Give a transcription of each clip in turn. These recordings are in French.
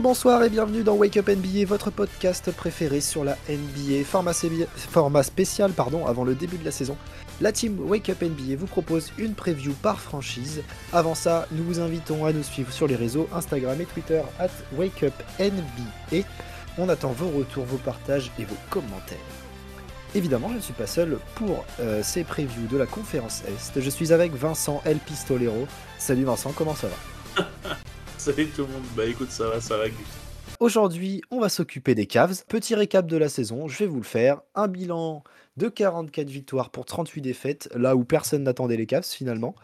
Bonsoir et bienvenue dans Wake Up NBA, votre podcast préféré sur la NBA. Format, spécial pardon, avant le début de la saison. La team Wake Up NBA vous propose une preview par franchise. Avant ça, nous vous invitons à nous suivre sur les réseaux Instagram et Twitter at WakeUpNBA. On attend vos retours, vos partages et vos commentaires. Évidemment, je ne suis pas seul pour euh, ces previews de la conférence Est. Je suis avec Vincent El Pistolero. Salut Vincent, comment ça va? Salut tout le monde, bah écoute, ça va, ça va. Aujourd'hui, on va s'occuper des Cavs. Petit récap de la saison, je vais vous le faire. Un bilan de 44 victoires pour 38 défaites, là où personne n'attendait les Cavs finalement.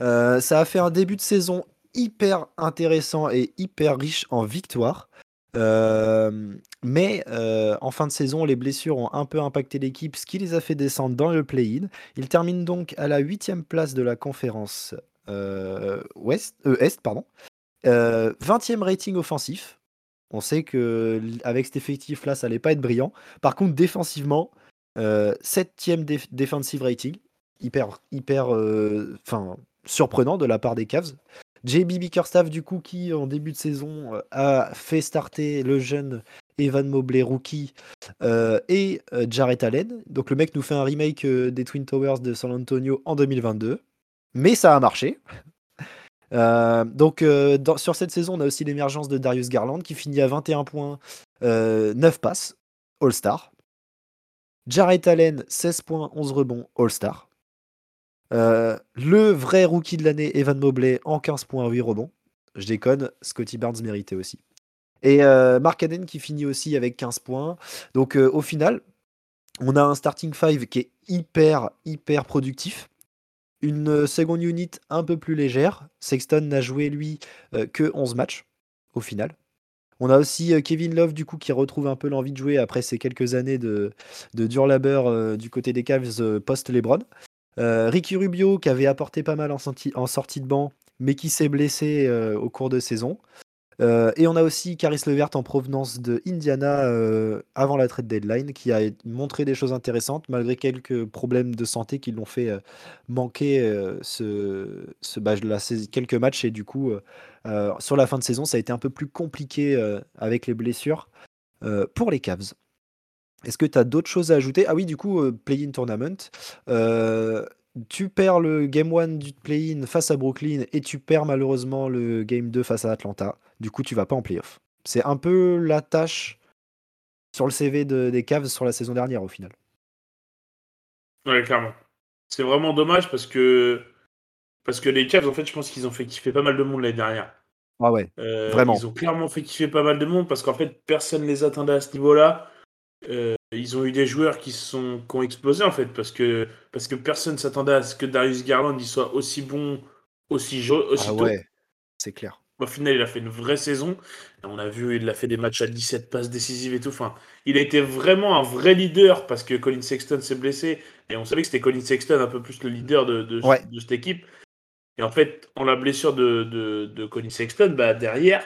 Euh, ça a fait un début de saison hyper intéressant et hyper riche en victoires. Euh, mais euh, en fin de saison, les blessures ont un peu impacté l'équipe, ce qui les a fait descendre dans le play-in. Ils terminent donc à la huitième place de la conférence Est. Pardon. 20e rating offensif. On sait que avec cet effectif-là, ça allait pas être brillant. Par contre, défensivement, 7e defensive rating. Hyper, hyper enfin, surprenant de la part des Cavs. JB Bickerstaff, du coup, qui en début de saison euh, a fait starter le jeune Evan Mobley, rookie, euh, et euh, Jarrett Allen. Donc le mec nous fait un remake des Twin Towers de San Antonio en 2022. Mais ça a marché. Donc sur cette saison, on a aussi l'émergence de Darius Garland qui finit à 21 points, 9 passes, All-Star. Jarrett Allen, 16 points, 11 rebonds, All-Star. Euh, le vrai rookie de l'année, Evan Mobley, en 15 points, 8 rebonds. Je déconne, Scotty Barnes méritait aussi. Et euh, Mark Aden qui finit aussi avec 15 points. Donc euh, au final, on a un starting 5 qui est hyper, hyper productif. Une seconde unit un peu plus légère. Sexton n'a joué, lui, que 11 matchs au final. On a aussi Kevin Love, du coup, qui retrouve un peu l'envie de jouer après ces quelques années de, dur labeur du côté des Cavs post-Lebron. Euh, Ricky Rubio qui avait apporté pas mal en, sortie de banc, mais qui s'est blessé euh, au cours de saison. Euh, et on a aussi Caris Levert en provenance de Indiana avant la trade deadline, qui a montré des choses intéressantes malgré quelques problèmes de santé qui l'ont fait manquer ce, quelques matchs. Et du coup, sur la fin de saison, ça a été un peu plus compliqué avec les blessures pour les Cavs. Est-ce que tu as d'autres choses à ajouter? Ah oui, du coup, euh, play-in tournament. Euh, tu perds le game 1 du play-in face à Brooklyn et tu perds malheureusement le game 2 face à Atlanta. Du coup, tu vas pas en playoff. C'est un peu la tâche sur le CV des Cavs sur la saison dernière au final. Ouais, clairement. C'est vraiment dommage parce que parce que les Cavs, en fait, je pense qu'ils ont fait kiffer pas mal de monde l'année dernière. Ah ouais, euh, vraiment. Ils ont clairement fait kiffer pas mal de monde parce qu'en fait, personne ne les attendait à ce niveau-là. Euh, ils ont eu des joueurs qui, sont, qui ont explosé en fait parce que, parce que personne s'attendait à ce que Darius Garland il soit aussi bon aussi, aussi ah ouais, c'est clair. Au final, il a fait une vraie saison. On a vu, il a fait des matchs à 17 passes décisives et tout. Enfin, il a été vraiment un vrai leader parce que Colin Sexton s'est blessé. Et on savait que c'était Colin Sexton un peu plus le leader de, de, de cette équipe. Et en fait, en la blessure de, de, de Colin Sexton, bah, derrière,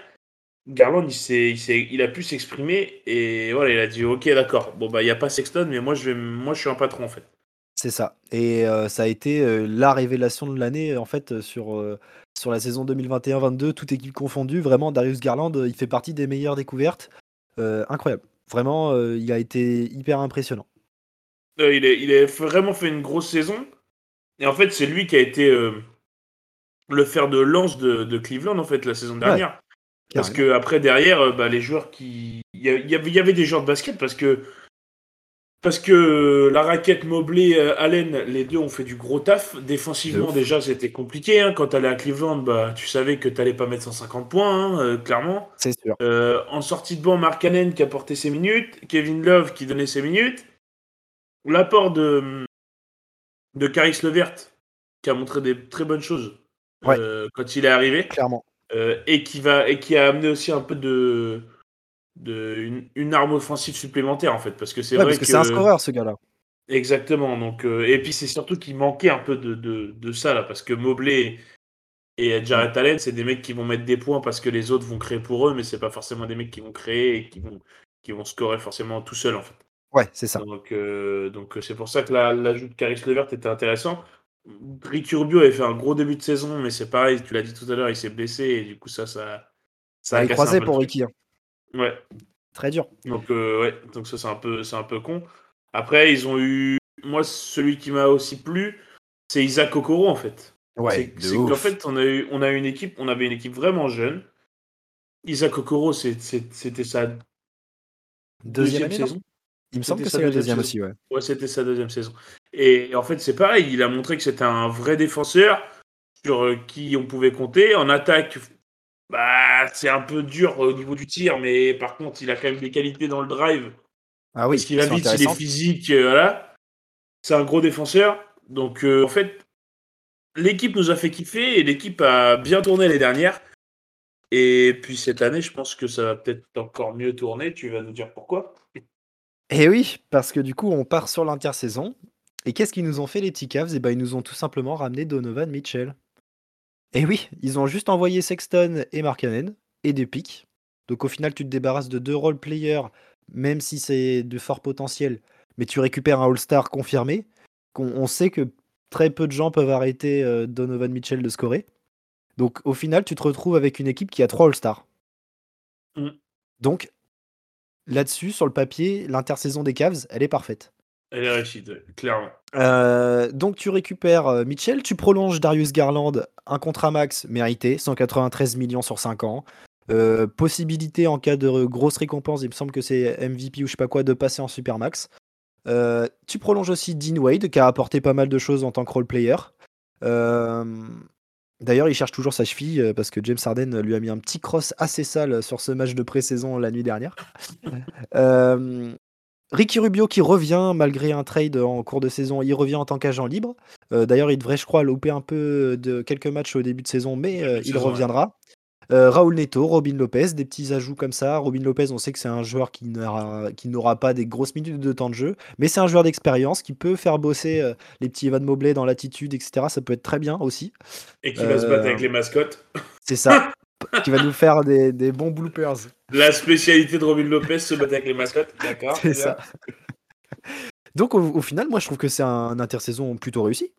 Garland, il, il, a pu s'exprimer et voilà, il a dit Ok, d'accord, bon, bah, il n'y a pas Sexton, mais moi je, vais, moi, je suis un patron en fait. C'est ça. Et euh, ça a été euh, la révélation de l'année en fait sur, euh, sur la saison 2021-22, toute équipe confondue. Vraiment, Darius Garland, il fait partie des meilleures découvertes. incroyable. Vraiment, il a été hyper impressionnant. il, il a vraiment fait une grosse saison. Et en fait, c'est lui qui a été le fer de lance de, Cleveland en fait la saison dernière. Parce que après derrière, euh, bah, les joueurs qui, il y, avait des joueurs de basket parce que parce que la raquette Mobley, euh, Allen, les deux ont fait du gros taf. Défensivement déjà c'était compliqué. Hein. Quand t'allais à Cleveland, bah, tu savais que t'allais pas mettre 150 points, hein, euh, clairement. C'est sûr. en sortie de banc, Mark Allen qui a porté ses minutes, Kevin Love qui donnait ses minutes. L'apport de de Caris Levert qui a montré des très bonnes choses quand il est arrivé. Clairement. Euh, et qui va et qui a amené aussi un peu de, de une, arme offensive supplémentaire en fait parce que c'est vrai que c'est un scoreur ce gars-là. Exactement. Donc euh, et puis c'est surtout qu'il manquait un peu de, de, ça là parce que Mobley et Jared Allen c'est des mecs qui vont mettre des points parce que les autres vont créer pour eux mais c'est pas forcément des mecs qui vont créer et qui vont qui vont scorer forcément tout seul en fait. Ouais, c'est ça. Donc euh, donc c'est pour ça que l'ajout de Caris Levert était intéressant. Ricky Rubio avait fait un gros début de saison, mais c'est pareil, tu l'as dit tout à l'heure, il s'est blessé et du coup, ça, ça, Ça a croisé pour Ricky. Hein. Ouais. Très dur. Donc, ouais, donc ça, c'est un, peu, un peu con. Après, ils ont eu. Moi, celui qui m'a aussi plu, c'est Isaac Okoro, en fait. Ouais, c'est qu'en fait, on a, eu, on a une équipe, on avait une équipe vraiment jeune. Isaac Okoro, c'était sa deuxième, saison. Il me semble que c'est la deuxième, aussi, ouais. Ouais, c'était sa deuxième saison. Et en fait, c'est pareil, il a montré que c'était un vrai défenseur sur euh, qui on pouvait compter. En attaque, bah, c'est un peu dur au niveau du tir, mais par contre, il a quand même des qualités dans le drive. Ah oui, parce qu'il a vite, il est physique, euh, voilà. C'est un gros défenseur. Donc, euh, en fait, l'équipe nous a fait kiffer et l'équipe a bien tourné les dernières. Et puis cette année, je pense que ça va peut-être encore mieux tourner. Tu vas nous dire pourquoi Eh oui, parce que du coup, on part sur l'intersaison. Et qu'est-ce qu'ils nous ont fait les T-Cavs Eh ben, ils nous ont tout simplement ramené Donovan Mitchell. Eh oui, ils ont juste envoyé Sexton et Markkanen et des pics. Donc au final, tu te débarrasses de deux role players, même si c'est de fort potentiel, mais tu récupères un All-Star confirmé. On, sait que très peu de gens peuvent arrêter euh, Donovan Mitchell de scorer. Donc au final, tu te retrouves avec une équipe qui a trois All-Stars. Mm. Donc là-dessus, sur le papier, l'intersaison des Cavs, elle est parfaite. Elle est réussie, clairement. Euh, donc tu récupères euh, Mitchell, tu prolonges Darius Garland, un contrat max mérité, 193 millions sur 5 ans. Euh, possibilité en cas de grosse récompense, il me semble que c'est MVP ou je sais pas quoi, de passer en Supermax. tu prolonges aussi Dean Wade, qui a apporté pas mal de choses en tant que role player. D'ailleurs, il cherche toujours sa cheville parce que James Harden lui a mis un petit cross assez sale sur ce match de pré-saison la nuit dernière. Ricky Rubio qui revient malgré un trade en cours de saison, il revient en tant qu'agent libre. Euh, d'ailleurs, il devrait, je crois, louper un peu de quelques matchs au début de saison, mais il reviendra. Euh, Raoul Neto, Robin Lopez, des petits ajouts comme ça. Robin Lopez, on sait que c'est un joueur qui n'aura pas des grosses minutes de temps de jeu, mais c'est un joueur d'expérience qui peut faire bosser euh, les petits Evan Mobley dans l'attitude, etc. Ça peut être très bien aussi. Et qui va se battre avec euh, les mascottes. C'est ça. qui va nous faire des, bons bloopers. La spécialité de Robin Lopez, se battre avec les mascottes. D'accord. C'est ça. Donc au, final, moi je trouve que c'est un intersaison plutôt réussi.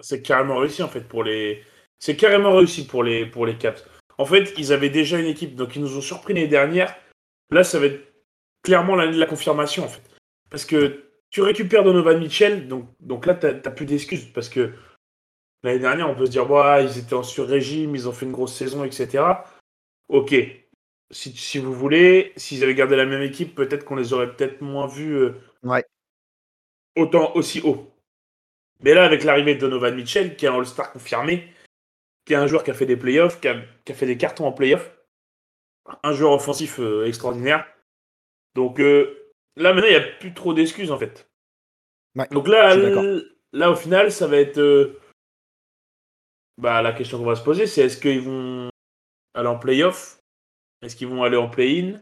C'est carrément réussi en fait pour les. C'est carrément réussi pour les pour les Caps. En fait, ils avaient déjà une équipe, donc ils nous ont surpris les dernières. Là, ça va être clairement l'année de la confirmation, en fait. Parce que tu récupères Donovan Mitchell, donc, donc là, tu n'as plus d'excuses. Parce que l'année dernière, on peut se dire, ouais, ils étaient en sur-régime, ils ont fait une grosse saison, etc. Ok. Si, vous voulez, s'ils avaient gardé la même équipe, peut-être qu'on les aurait peut-être moins vus euh, ouais. autant aussi haut. Mais là, avec l'arrivée de Donovan Mitchell, qui est un All-Star confirmé, qui est un joueur qui a fait des playoffs, qui a, qui a fait des cartons en playoffs. Un joueur offensif euh, extraordinaire. Donc euh, là, maintenant, il n'y a plus trop d'excuses, en fait. Donc là, là, au final, ça va être. Euh, bah, la question qu'on va se poser, c'est est-ce qu'ils vont aller en playoff? Est-ce qu'ils vont aller en play-in?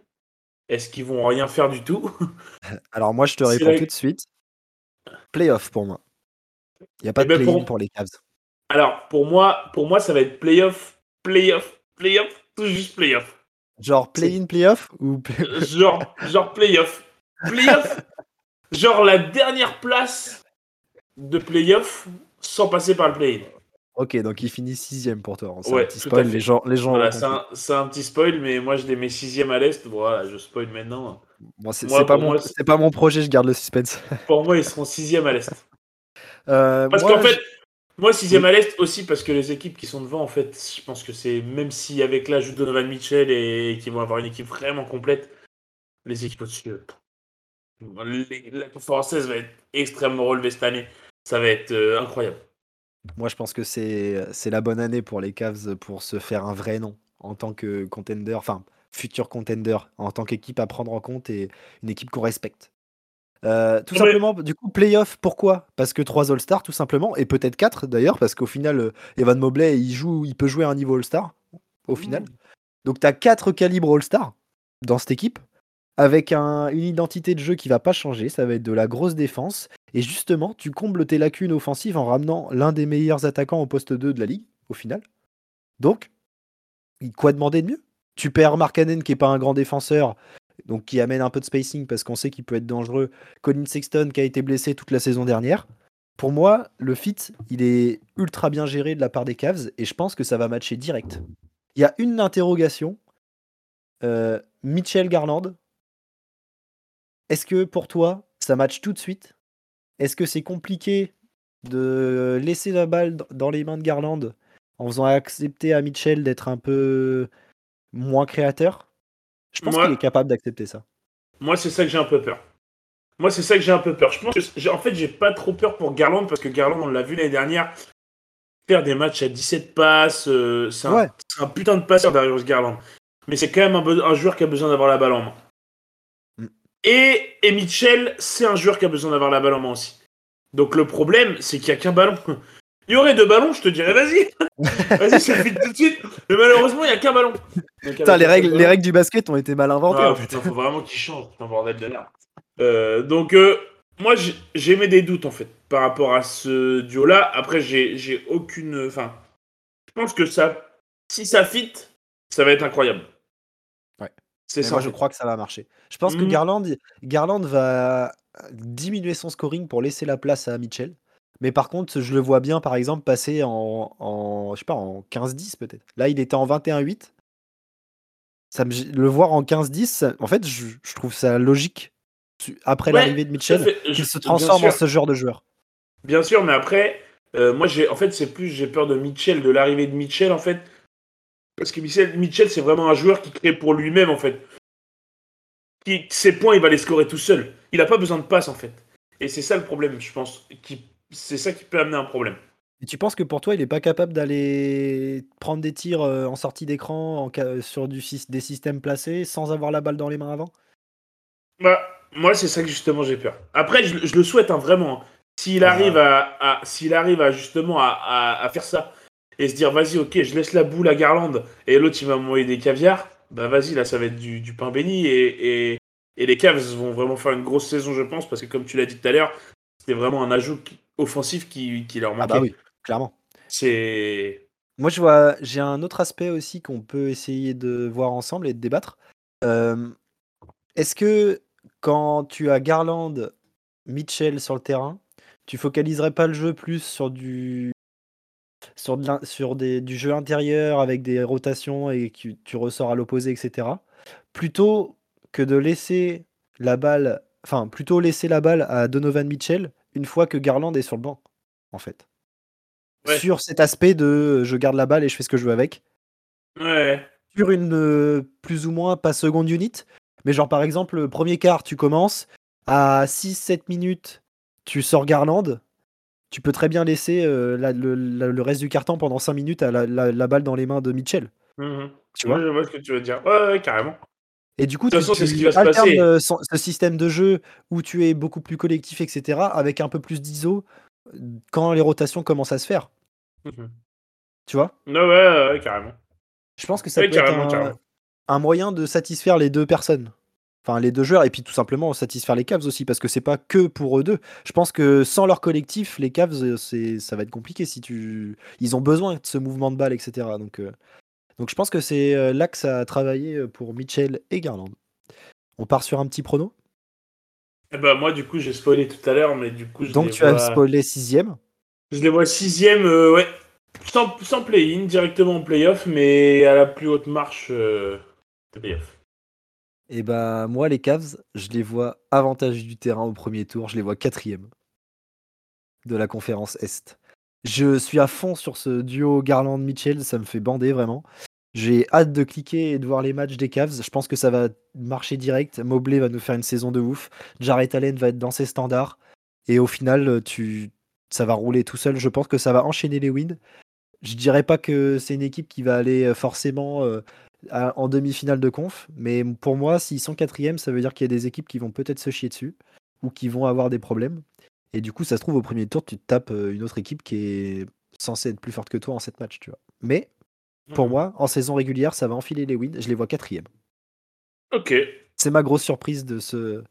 Est-ce qu'ils vont rien faire du tout? Alors, moi, je te réponds tout de suite. Playoff pour moi. Il n'y a pas eh de ben, play-in pour les Cavs. Alors, pour moi, pour moi, ça va être playoff, playoff, playoff, tout juste playoff. Genre play-in, playoff ou genre, genre playoff. Playoff, genre la dernière place de playoff sans passer par le play-in. Ok, donc il finit sixième pour toi. C'est un petit spoil, les gens, les gens c'est un, petit spoil, mais moi je les mets sixième à l'est. Voilà, je spoil maintenant. Bon, c'est pas, mon, pas mon projet, je garde le suspense. Pour moi, ils seront sixième à l'est. Euh, Parce qu'en fait, moi, sixième à l'Est aussi, parce que les équipes qui sont devant, en fait, je pense que c'est, même si avec l'ajout de Donovan Mitchell et, qui vont avoir une équipe vraiment complète, les équipes au-dessus, la française va être extrêmement relevée cette année. Ça va être euh, incroyable. Moi, je pense que c'est, c'est la bonne année pour les Cavs pour se faire un vrai nom en tant que contender, enfin, futur contender, en tant qu'équipe à prendre en compte et une équipe qu'on respecte. Euh, tout simplement, du coup, playoff, pourquoi? Parce que 3 All-Stars, tout simplement, et peut-être 4 d'ailleurs, parce qu'au final, euh, Evan Mobley, il, joue, il peut jouer à un niveau All-Star, au final. Mmh. Donc, tu as 4 calibres All-Star dans cette équipe, avec une identité de jeu qui va pas changer, ça va être de la grosse défense, et justement, tu combles tes lacunes offensives en ramenant l'un des meilleurs attaquants au poste 2 de la ligue, au final. Donc, quoi demander de mieux? Tu perds Mark Cannon, qui est pas un grand défenseur, donc qui amène un peu de spacing parce qu'on sait qu'il peut être dangereux. Colin Sexton qui a été blessé toute la saison dernière. Pour moi, le fit, il est ultra bien géré de la part des Cavs et je pense que ça va matcher direct. Il y a une interrogation, Mitchell Garland. Est-ce que pour toi, ça match tout de suite? Est-ce que c'est compliqué de laisser la balle dans les mains de Garland en faisant accepter à Mitchell d'être un peu moins créateur? Je pense qu'il est capable d'accepter ça. Moi, c'est ça que j'ai un peu peur. Moi, c'est ça que j'ai un peu peur. Je pense que, en fait, j'ai pas trop peur pour Garland parce que Garland, on l'a vu l'année dernière, faire des matchs à 17 passes, euh, c'est un, putain de passeur Darius Garland. Mais c'est quand même un, joueur qui a besoin d'avoir la balle en main. Et, et Mitchell, c'est un joueur qui a besoin d'avoir la balle en main aussi. Donc le problème, c'est qu'il n'y a qu'un ballon. Il y aurait deux ballons, je te dirais, vas-y. vas-y, ça fait tout de suite. Mais malheureusement, il n'y a qu'un ballon. Putain, les règles, les règles du basket ont été mal inventées. Ah, putain, faut vraiment qu'ils changent. un bordel de merde. Euh, donc, euh, moi, j'ai des doutes, en fait, par rapport à ce duo-là. Après, j'ai aucune. Enfin, je pense que ça. Si ça fit, ça va être incroyable. C'est ça. Moi, je crois que ça va marcher. Je pense que mhm. Garland, Garland va diminuer son scoring pour laisser la place à Mitchell. Mais par contre, je le vois bien, par exemple, passer en, en je sais pas, en 15-10 peut-être. Là, il était en 21-8. Ça le voir en 15-10, en fait, je, trouve ça logique après l'arrivée de Mitchell qu'il se transforme en ce genre de joueur. Bien sûr, mais après, euh, moi, j'ai, en fait, c'est plus j'ai peur de Mitchell, de l'arrivée de Mitchell, en fait, parce que Mitchell, Mitchell c'est vraiment un joueur qui crée pour lui-même, en fait. Qui, ses points, il va les scorer tout seul. Il n'a pas besoin de passe, en fait. Et c'est ça le problème, je pense. C'est ça qui peut amener un problème. Et tu penses que pour toi, il n'est pas capable d'aller prendre des tirs euh, en sortie d'écran sur du, des systèmes placés sans avoir la balle dans les mains avant? Bah, moi, c'est ça que justement j'ai peur. Après, je, le souhaite hein, vraiment. S'il arrive, à, s'il arrive à justement à, faire ça et se dire, vas-y, ok, je laisse la boule à Garland et l'autre il va m'envoyer des caviars, bah vas-y, là ça va être du, pain béni et, et, les Cavs vont vraiment faire une grosse saison, je pense, parce que comme tu l'as dit tout à l'heure, c'était vraiment un ajout offensif qui, qui leur manquait. Ah bah oui, clairement. C'est. Moi, je vois, j'ai un autre aspect aussi qu'on peut essayer de voir ensemble et de débattre. Euh, est-ce que quand tu as Garland, Mitchell sur le terrain, tu focaliserais pas le jeu plus sur du sur, sur des, du jeu intérieur avec des rotations et que tu ressors à l'opposé, etc. Plutôt que de laisser la balle, enfin plutôt laisser la balle à Donovan Mitchell une fois que Garland est sur le banc, en fait. Sur cet aspect de je garde la balle et je fais ce que je veux avec. Ouais. Sur une euh, plus ou moins pas seconde unit, mais genre par exemple, premier quart, tu commences, à 6-7 minutes, tu sors Garland, tu peux très bien laisser euh, le, reste du carton pendant 5 minutes à la, balle dans les mains de Mitchell. Mmh tu vois je vois ce que tu veux dire. Ouais, carrément. Et du coup, tu, façon, ce, euh, ce système de jeu où tu es beaucoup plus collectif, etc., avec un peu plus d'ISO quand les rotations commencent à se faire. Mmh tu vois ouais, ouais, carrément. Je pense que ça peut être un, moyen de satisfaire les deux personnes. Enfin, les deux joueurs, et puis tout simplement satisfaire les Cavs aussi, parce que c'est pas que pour eux deux. Je pense que sans leur collectif, les Cavs, euh, ça va être compliqué si tu. Ils ont besoin de ce mouvement de balle, etc. Donc, euh, donc je pense que c'est euh, là que ça a travaillé pour Mitchell et Garland. On part sur un petit prono eh ben, Moi, du coup, j'ai spoilé tout à l'heure, mais du coup. Je donc tu as spoilé sixième Je les vois sixième, euh, ouais. Sans, sans play-in, directement en play-off, mais à la plus haute marche de play-off. Et ben moi, les Cavs, je les vois avantage du terrain au premier tour. Je les vois quatrième de la conférence Est. Je suis à fond sur ce duo Garland-Mitchell, ça me fait bander vraiment. J'ai hâte de cliquer et de voir les matchs des Cavs. Je pense que ça va marcher direct. Mobley va nous faire une saison de ouf. Jarrett Allen va être dans ses standards. Et au final, ça va rouler tout seul. Je pense que ça va enchaîner les wins. Je dirais pas que c'est une équipe qui va aller euh, forcément en demi-finale de conf. Mais pour moi, s'ils sont quatrième, ça veut dire qu'il y a des équipes qui vont peut-être se chier dessus ou qui vont avoir des problèmes. Et du coup, ça se trouve, au premier tour, tu te tapes euh, une autre équipe qui est censée être plus forte que toi en 7 matchs, tu vois. Mais, pour mmh. moi, en saison régulière, ça va enfiler les wins. Je les vois quatrième. Ok. C'est ma grosse surprise de, ce,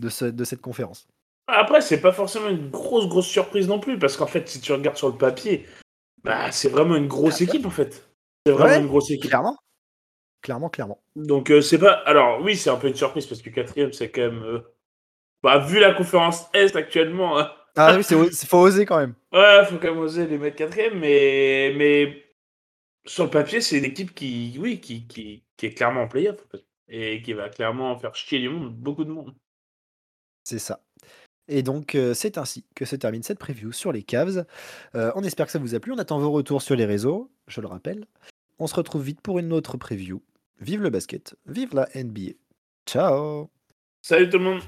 de, ce, de cette conférence. Après, c'est pas forcément une grosse, grosse surprise non plus, parce qu'en fait, si tu regardes sur le papier, bah, c'est vraiment une grosse équipe, en fait. C'est vraiment une grosse équipe. Clairement. Clairement, clairement. Donc, euh, c'est pas. Alors, oui, c'est un peu une surprise parce que quatrième, c'est quand même. Euh, bah, vu la conférence Est actuellement. Hein. Ah oui, c'est faut oser quand même. Ouais, faut quand même oser les mettre quatrième, mais. mais... Sur le papier, c'est une équipe qui, oui, qui, qui, qui est clairement en playoff et qui va clairement faire chier du monde, beaucoup de monde. C'est ça. Et donc, euh, c'est ainsi que se termine cette preview sur les Cavs. On espère que ça vous a plu. On attend vos retours sur les réseaux, je le rappelle. On se retrouve vite pour une autre preview. Vive le basket, vive la NBA. Ciao Salut tout le monde